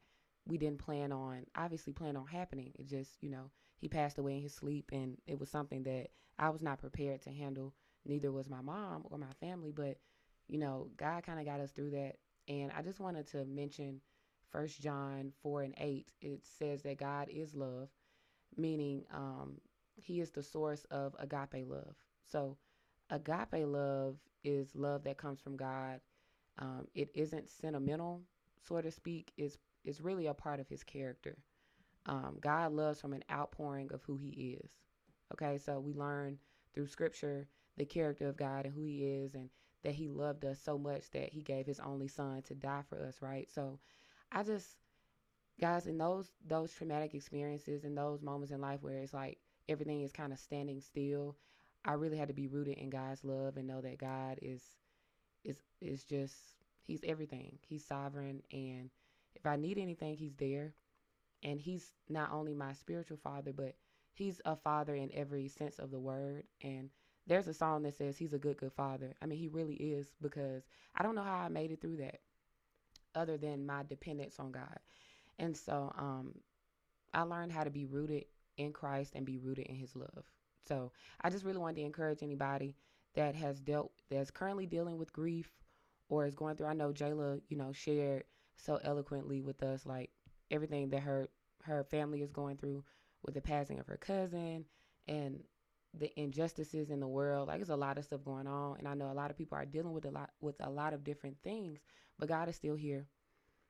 we didn't plan on obviously plan on happening it just you know he passed away in his sleep and it was something that I was not prepared to handle. Neither was my mom or my family, but you know, God kind of got us through that. And I just wanted to mention First John 4 and 8. It says that God is love, meaning um, he is the source of agape love. So agape love is love that comes from God. Um, it isn't sentimental, so to speak. It's, it's really a part of his character. Um, God loves from an outpouring of who He is. Okay, so we learn through Scripture the character of God and who He is, and that He loved us so much that He gave His only Son to die for us. Right. So, I just, guys, in those those traumatic experiences and those moments in life where it's like everything is kind of standing still, I really had to be rooted in God's love and know that God is is is just He's everything. He's sovereign, and if I need anything, He's there and he's not only my spiritual father, but he's a father in every sense of the word. And there's a song that says he's a good, good father. I mean, he really is because I don't know how I made it through that other than my dependence on God. And so um, I learned how to be rooted in Christ and be rooted in his love. So I just really wanted to encourage anybody that has dealt, that's currently dealing with grief or is going through. I know Jayla, you know, shared so eloquently with us, like everything that her her family is going through with the passing of her cousin and the injustices in the world. Like there's a lot of stuff going on, and I know a lot of people are dealing with a lot with a lot of different things. But God is still here.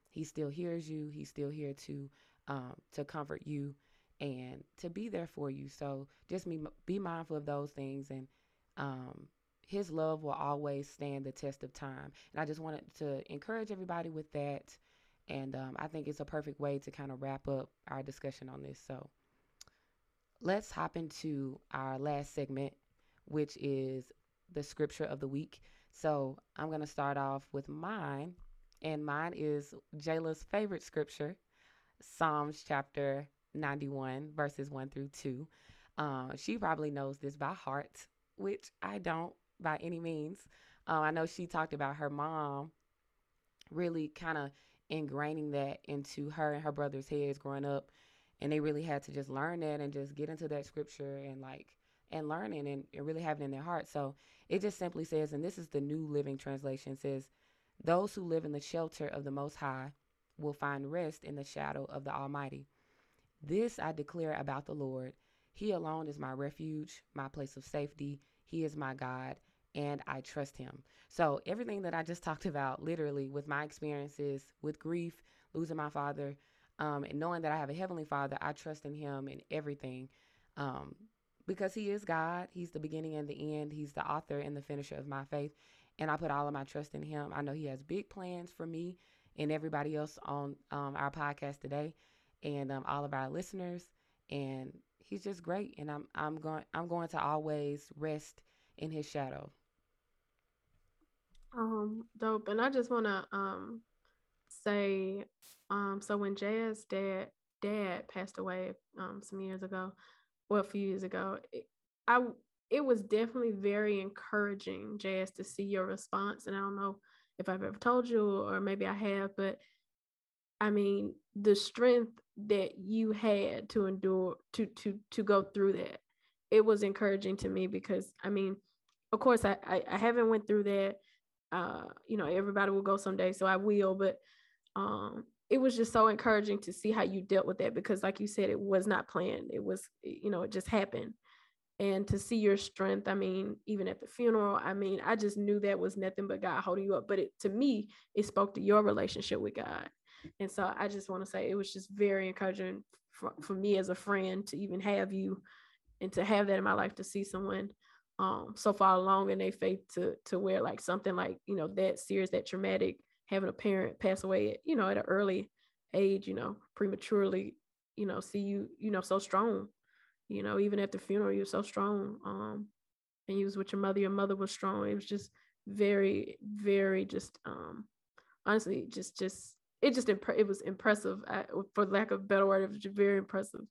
He still hears you. He's still here to um, to comfort you and to be there for you. So just be be mindful of those things, and um, His love will always stand the test of time. And I just wanted to encourage everybody with that. And um, I think it's a perfect way to kind of wrap up our discussion on this. So let's hop into our last segment, which is the scripture of the week. So I'm going to start off with mine. And mine is Jayla's favorite scripture, Psalms chapter 91, verses 1 through 2. Uh, she probably knows this by heart, which I don't by any means. Uh, I know she talked about her mom really kind of ingraining that into her and her brother's heads growing up and they really had to just learn that and just get into that scripture and like and learning and, and really having it in their heart. So it just simply says and this is the new living translation says those who live in the shelter of the most high will find rest in the shadow of the almighty. This i declare about the lord. He alone is my refuge my place of safety. He is my god and I trust him. So, everything that I just talked about, literally, with my experiences with grief, losing my father, um, and knowing that I have a heavenly father, I trust in him in everything um, because he is God. He's the beginning and the end, he's the author and the finisher of my faith. And I put all of my trust in him. I know he has big plans for me and everybody else on um, our podcast today and um, all of our listeners. And he's just great. And I'm, I'm going, I'm going to always rest in his shadow. Um, dope. And I just want to um say, um, so when Jas dad dad passed away um some years ago, well, a few years ago, it, I it was definitely very encouraging, Jas, to see your response. And I don't know if I've ever told you or maybe I have, but I mean, the strength that you had to endure to to to go through that. It was encouraging to me because I mean, of course I I, I haven't went through that. Uh, you know, everybody will go someday, so I will, but um it was just so encouraging to see how you dealt with that because like you said it was not planned. It was you know it just happened. And to see your strength i mean even at the funeral i mean i just knew that was nothing but god holding you up. But it to me it spoke to your relationship with god. And so i just want to say it was just very encouraging for, for me as a friend to even have you and to have that in my life to see someone um so far along in their faith to to where like something like you know that serious that traumatic having a parent pass away at, you know, at an early age, you know, prematurely, you know, see you, you know, so strong, you know, even at the funeral, you were so strong. Um, and you was with your mother, your mother was strong. It was just very, very just, um, honestly, just, just, it just, imp- it was impressive I, for lack of better word. It was very impressive.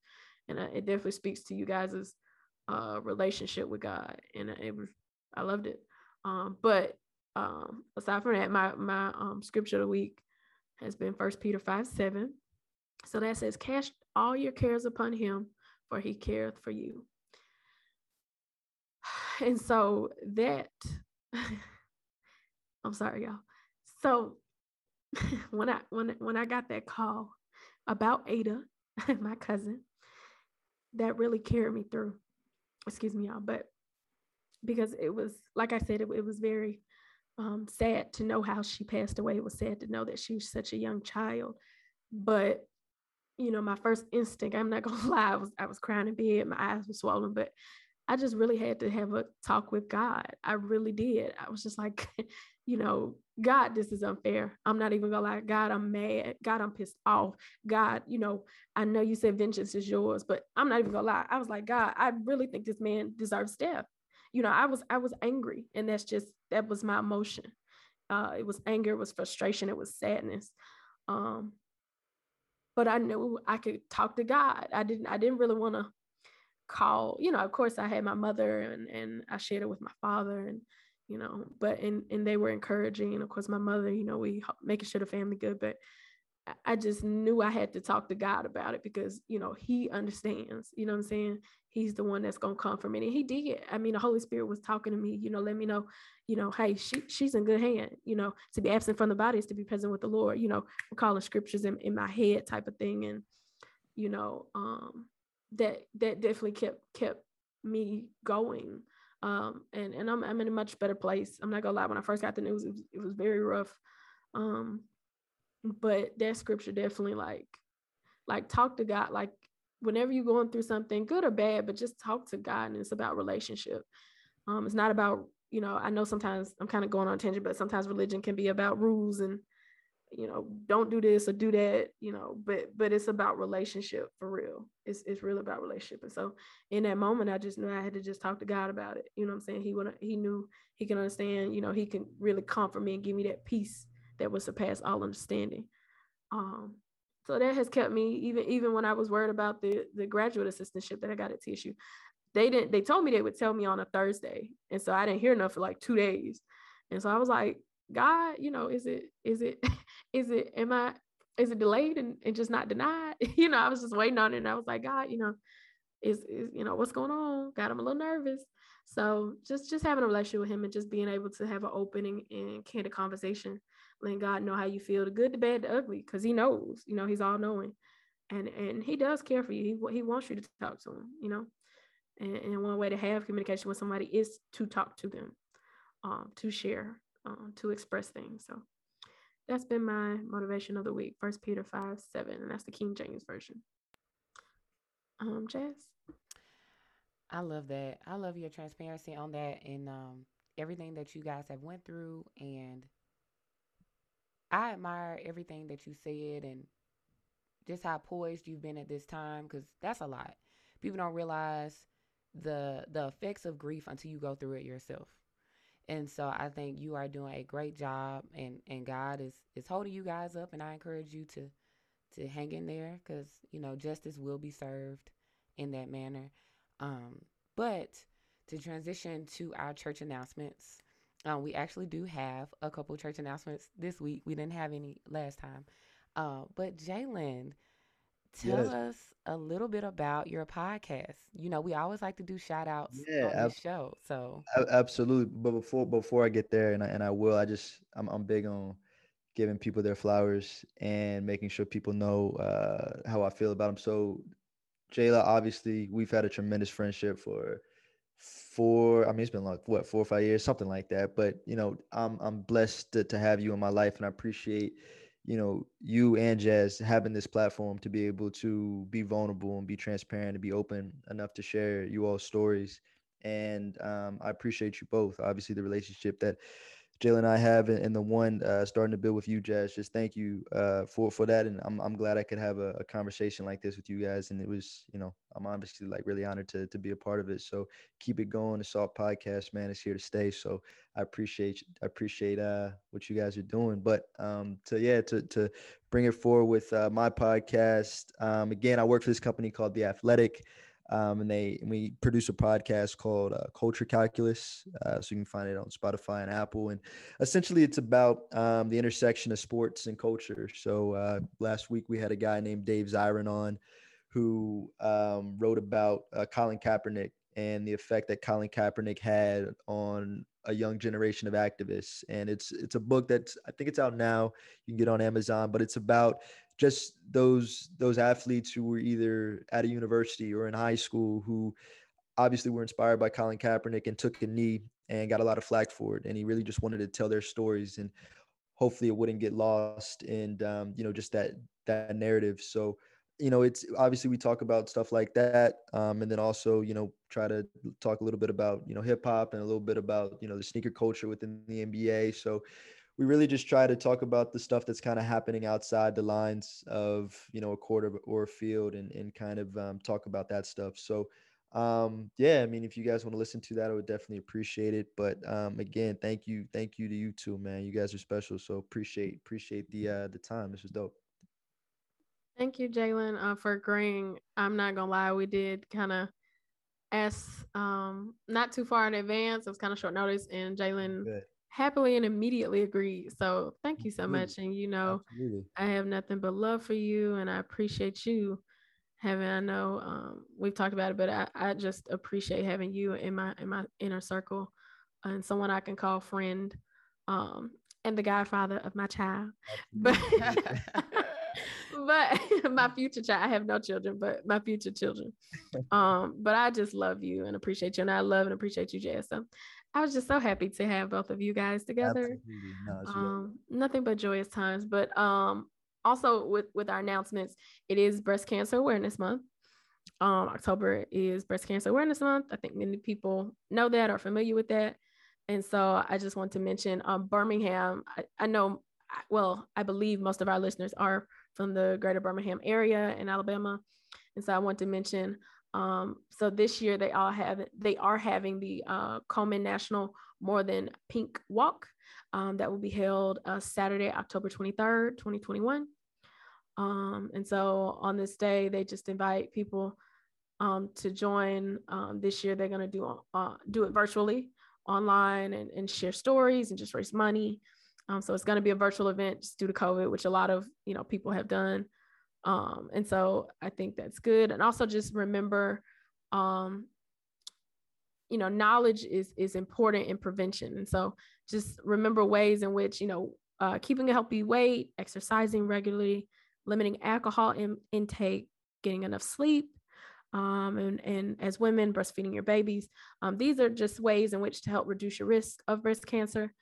And it definitely speaks to you guys' uh, relationship with God. And it was, I loved it. Um, but um, aside from that, my my um, scripture of the week has been First Peter five seven. So that says, "Cast all your cares upon Him, for He careth for you." And so that, I'm sorry, y'all. So when I when when I got that call about Ada, my cousin, that really carried me through. Excuse me, y'all, but because it was like I said, it, it was very um, sad to know how she passed away. It was sad to know that she was such a young child. But you know, my first instinct, I'm not gonna lie, I was I was crying in bed, my eyes were swollen, but I just really had to have a talk with God. I really did. I was just like, you know, God, this is unfair. I'm not even gonna lie. God, I'm mad. God, I'm pissed off. God, you know, I know you said vengeance is yours, but I'm not even gonna lie. I was like, God, I really think this man deserves death you know, I was I was angry, and that's just that was my emotion. Uh, it was anger, it was frustration, it was sadness. Um, but I knew I could talk to God. I didn't I didn't really want to call. You know, of course, I had my mother, and and I shared it with my father, and you know, but and and they were encouraging, and of course, my mother. You know, we making sure the family good, but I just knew I had to talk to God about it because, you know, He understands. You know what I'm saying? He's the one that's gonna comfort me. And he did. I mean, the Holy Spirit was talking to me, you know, let me know, you know, hey, she she's in good hand, you know, to be absent from the body is to be present with the Lord, you know, calling scriptures in, in my head type of thing. And, you know, um, that that definitely kept kept me going. Um, and and I'm I'm in a much better place. I'm not gonna lie, when I first got the news, it was, it was very rough. Um, but that scripture definitely like like talk to god like whenever you're going through something good or bad but just talk to god and it's about relationship. Um it's not about you know i know sometimes i'm kind of going on tangent but sometimes religion can be about rules and you know don't do this or do that you know but but it's about relationship for real. It's it's really about relationship. And so in that moment i just knew i had to just talk to god about it. You know what i'm saying? He would he knew he can understand you know he can really comfort me and give me that peace that would surpass all understanding. Um, so that has kept me even even when I was worried about the the graduate assistantship that I got at TSU. They didn't. They told me they would tell me on a Thursday, and so I didn't hear enough for like two days. And so I was like, God, you know, is it is it is it am I is it delayed and, and just not denied? you know, I was just waiting on it, and I was like, God, you know, is is you know what's going on? God, I'm a little nervous. So just just having a relationship with Him and just being able to have an opening and candid conversation letting God know how you feel, the good, the bad, the ugly, because He knows, you know, He's all knowing, and and He does care for you. He He wants you to talk to Him, you know, and, and one way to have communication with somebody is to talk to them, um, to share, um, to express things. So that's been my motivation of the week. First Peter five seven, and that's the King James version. Um, Jas. I love that. I love your transparency on that and um, everything that you guys have went through and I admire everything that you said and just how poised you've been at this time because that's a lot. People don't realize the the effects of grief until you go through it yourself. And so I think you are doing a great job and and God is is holding you guys up and I encourage you to to hang in there cuz you know justice will be served in that manner. Um but to transition to our church announcements, um, we actually do have a couple church announcements this week. We didn't have any last time. Uh, but Jalen, tell yes. us a little bit about your podcast? You know, we always like to do shout outs yeah, on ab- this show. So absolutely. But before before I get there and I and I will, I just I'm I'm big on giving people their flowers and making sure people know uh, how I feel about them. So Jayla, obviously we've had a tremendous friendship for four i mean it's been like what four or five years something like that but you know i'm i'm blessed to, to have you in my life and i appreciate you know you and jazz having this platform to be able to be vulnerable and be transparent and be open enough to share you all stories and um, i appreciate you both obviously the relationship that Jalen and I have, and the one uh, starting to build with you, Jas. Just thank you uh, for for that, and I'm I'm glad I could have a, a, conversation like this with you guys. And it was, you know, I'm obviously like really honored to to be a part of it. So keep it going. The Salt Podcast, man, is here to stay. So I appreciate I appreciate uh, what you guys are doing. But um, to yeah, to to bring it forward with uh, my podcast. Um, again, I work for this company called The Athletic. Um, and they and we produce a podcast called uh, Culture Calculus, uh, so you can find it on Spotify and Apple. And essentially, it's about um, the intersection of sports and culture. So uh, last week we had a guy named Dave Zirin on, who um, wrote about uh, Colin Kaepernick and the effect that Colin Kaepernick had on a young generation of activists. And it's it's a book that's I think it's out now. You can get on Amazon, but it's about just those those athletes who were either at a university or in high school who obviously were inspired by Colin Kaepernick and took a knee and got a lot of flack for it. And he really just wanted to tell their stories and hopefully it wouldn't get lost and um, you know just that that narrative. So you know it's obviously we talk about stuff like that um, and then also you know try to talk a little bit about you know hip hop and a little bit about you know the sneaker culture within the NBA. So we really just try to talk about the stuff that's kind of happening outside the lines of you know a quarter or a field and, and kind of um, talk about that stuff. So um, yeah i mean if you guys want to listen to that i would definitely appreciate it. But um, again thank you thank you to you too man. You guys are special. So appreciate appreciate the uh the time. This was dope. Thank you jalen uh, for agreeing. I'm not gonna lie we did kind of ask um not too far in advance. It was kind of short notice and jalen happily and immediately agreed. So thank you so much. And you know, Absolutely. I have nothing but love for you and I appreciate you having I know um, we've talked about it, but I, I just appreciate having you in my in my inner circle and someone I can call friend um, and the godfather of my child. But but my future child, I have no children, but my future children. Um, but I just love you and appreciate you. And I love and appreciate you, Jess. So I was just so happy to have both of you guys together. No, um, nothing but joyous times. But um, also with with our announcements, it is Breast Cancer Awareness Month. Um, October is Breast Cancer Awareness Month. I think many people know that or familiar with that. And so I just want to mention um, Birmingham. I, I know, well, I believe most of our listeners are from the greater Birmingham area in Alabama. And so I want to mention um, so this year they all have they are having the uh, Komen National More Than Pink Walk um, that will be held uh, Saturday, October 23rd, 2021. Um, and so on this day, they just invite people um, to join. Um, this year, they're going to do uh, do it virtually, online, and, and share stories and just raise money. Um, so it's going to be a virtual event just due to COVID, which a lot of you know people have done. Um, and so I think that's good. And also just remember, um, you know, knowledge is is important in prevention. And so just remember ways in which, you know, uh, keeping a healthy weight, exercising regularly, limiting alcohol in, intake, getting enough sleep, um, and, and as women, breastfeeding your babies. Um, these are just ways in which to help reduce your risk of breast cancer.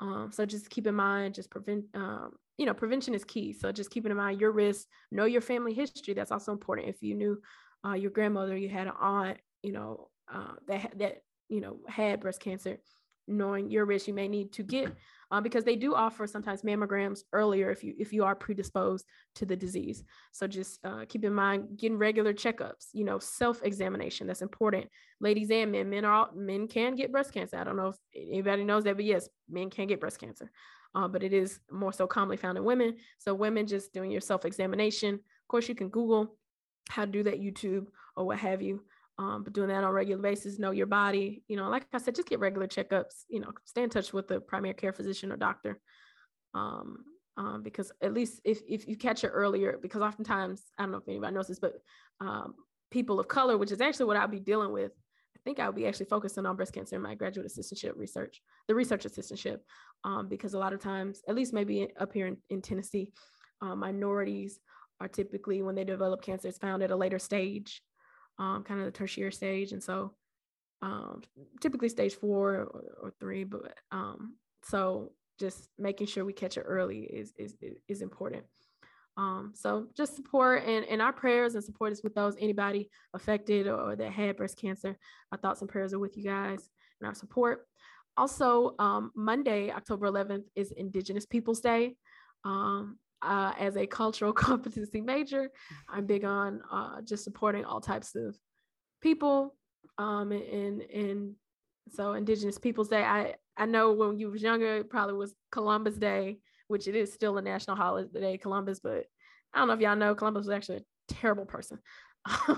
Um, so just keep in mind, just prevent, um, you know, prevention is key. So just keeping in mind your risk, know your family history. That's also important. If you knew uh, your grandmother, you had an aunt, you know, uh, that that you know had breast cancer, knowing your risk, you may need to get uh, because they do offer sometimes mammograms earlier if you if you are predisposed to the disease. So just uh, keep in mind getting regular checkups. You know, self examination that's important. Ladies and men, men are all, men can get breast cancer. I don't know if anybody knows that, but yes, men can get breast cancer uh, but it is more so commonly found in women. So women just doing your self-examination. Of course, you can Google how to do that, YouTube or what have you. Um, but doing that on a regular basis, know your body. You know, like I said, just get regular checkups. You know, stay in touch with the primary care physician or doctor. Um, um, because at least if, if you catch it earlier, because oftentimes, I don't know if anybody knows this, but um, people of color, which is actually what I'll be dealing with, I think I'll be actually focusing on breast cancer in my graduate assistantship research, the research assistantship, um, because a lot of times, at least maybe up here in, in Tennessee, uh, minorities are typically, when they develop cancer, it's found at a later stage, um, kind of the tertiary stage. And so um, typically stage four or, or three, but um, so just making sure we catch it early is is is important. Um, so just support and, and our prayers and support is with those anybody affected or that had breast cancer. Our thoughts and prayers are with you guys and our support. Also, um, Monday, October 11th is Indigenous Peoples Day. Um, uh, as a cultural competency major, I'm big on uh, just supporting all types of people. Um, and, and so Indigenous Peoples Day, I, I know when you was younger, it probably was Columbus Day, which it is still a national holiday, Columbus, but I don't know if y'all know Columbus was actually a terrible person. uh,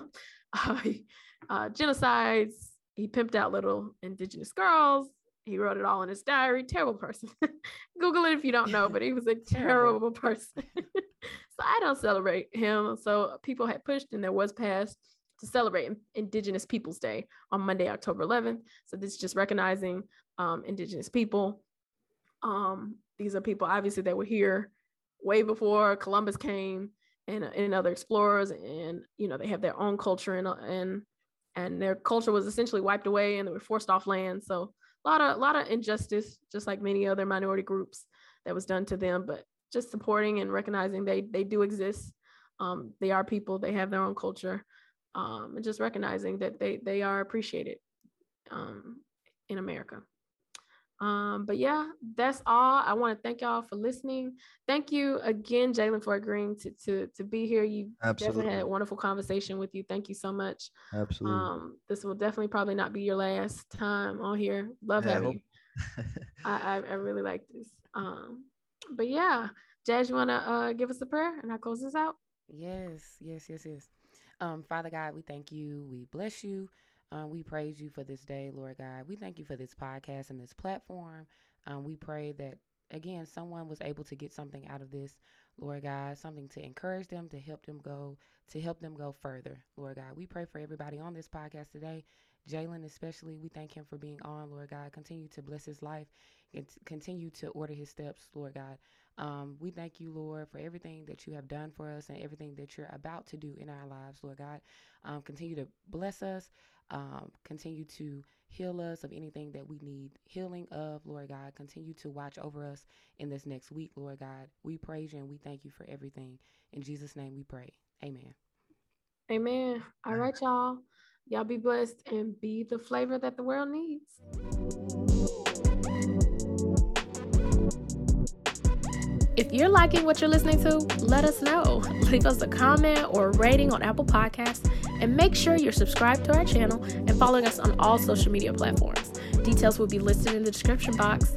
uh, genocides, he pimped out little indigenous girls. He wrote it all in his diary. Terrible person. Google it if you don't know, but he was a terrible person. so I don't celebrate him. So people had pushed and there was passed to celebrate Indigenous Peoples Day on Monday, October 11th. So this is just recognizing um, Indigenous people. Um, these are people obviously that were here way before Columbus came and, and other explorers, and you know they have their own culture and and and their culture was essentially wiped away and they were forced off land. So a lot of a lot of injustice, just like many other minority groups that was done to them. But just supporting and recognizing they they do exist. Um, they are people. They have their own culture um, and just recognizing that they they are appreciated um, in America. Um, but yeah, that's all. I want to thank y'all for listening. Thank you again, Jalen, for agreeing to to to be here. You Absolutely. definitely had a wonderful conversation with you. Thank you so much. Absolutely. Um, this will definitely probably not be your last time on here. Love yeah, having you. I, I, I really like this. Um, but yeah, Jas, you want to uh, give us a prayer and I close this out? Yes, yes, yes, yes. Um, Father God, we thank you. We bless you. Um, we praise you for this day, Lord God. We thank you for this podcast and this platform. Um, we pray that, again, someone was able to get something out of this, Lord God, something to encourage them, to help them go, to help them go further, Lord God. We pray for everybody on this podcast today. Jalen, especially, we thank him for being on, Lord God. Continue to bless his life and continue to order his steps, Lord God. Um, we thank you, Lord, for everything that you have done for us and everything that you're about to do in our lives, Lord God. Um, continue to bless us. Um, continue to heal us of anything that we need healing of, Lord God. Continue to watch over us in this next week, Lord God. We praise you and we thank you for everything. In Jesus' name we pray. Amen. Amen. All right, y'all. Y'all be blessed and be the flavor that the world needs. If you're liking what you're listening to, let us know. Leave us a comment or a rating on Apple Podcasts and make sure you're subscribed to our channel and following us on all social media platforms. Details will be listed in the description box.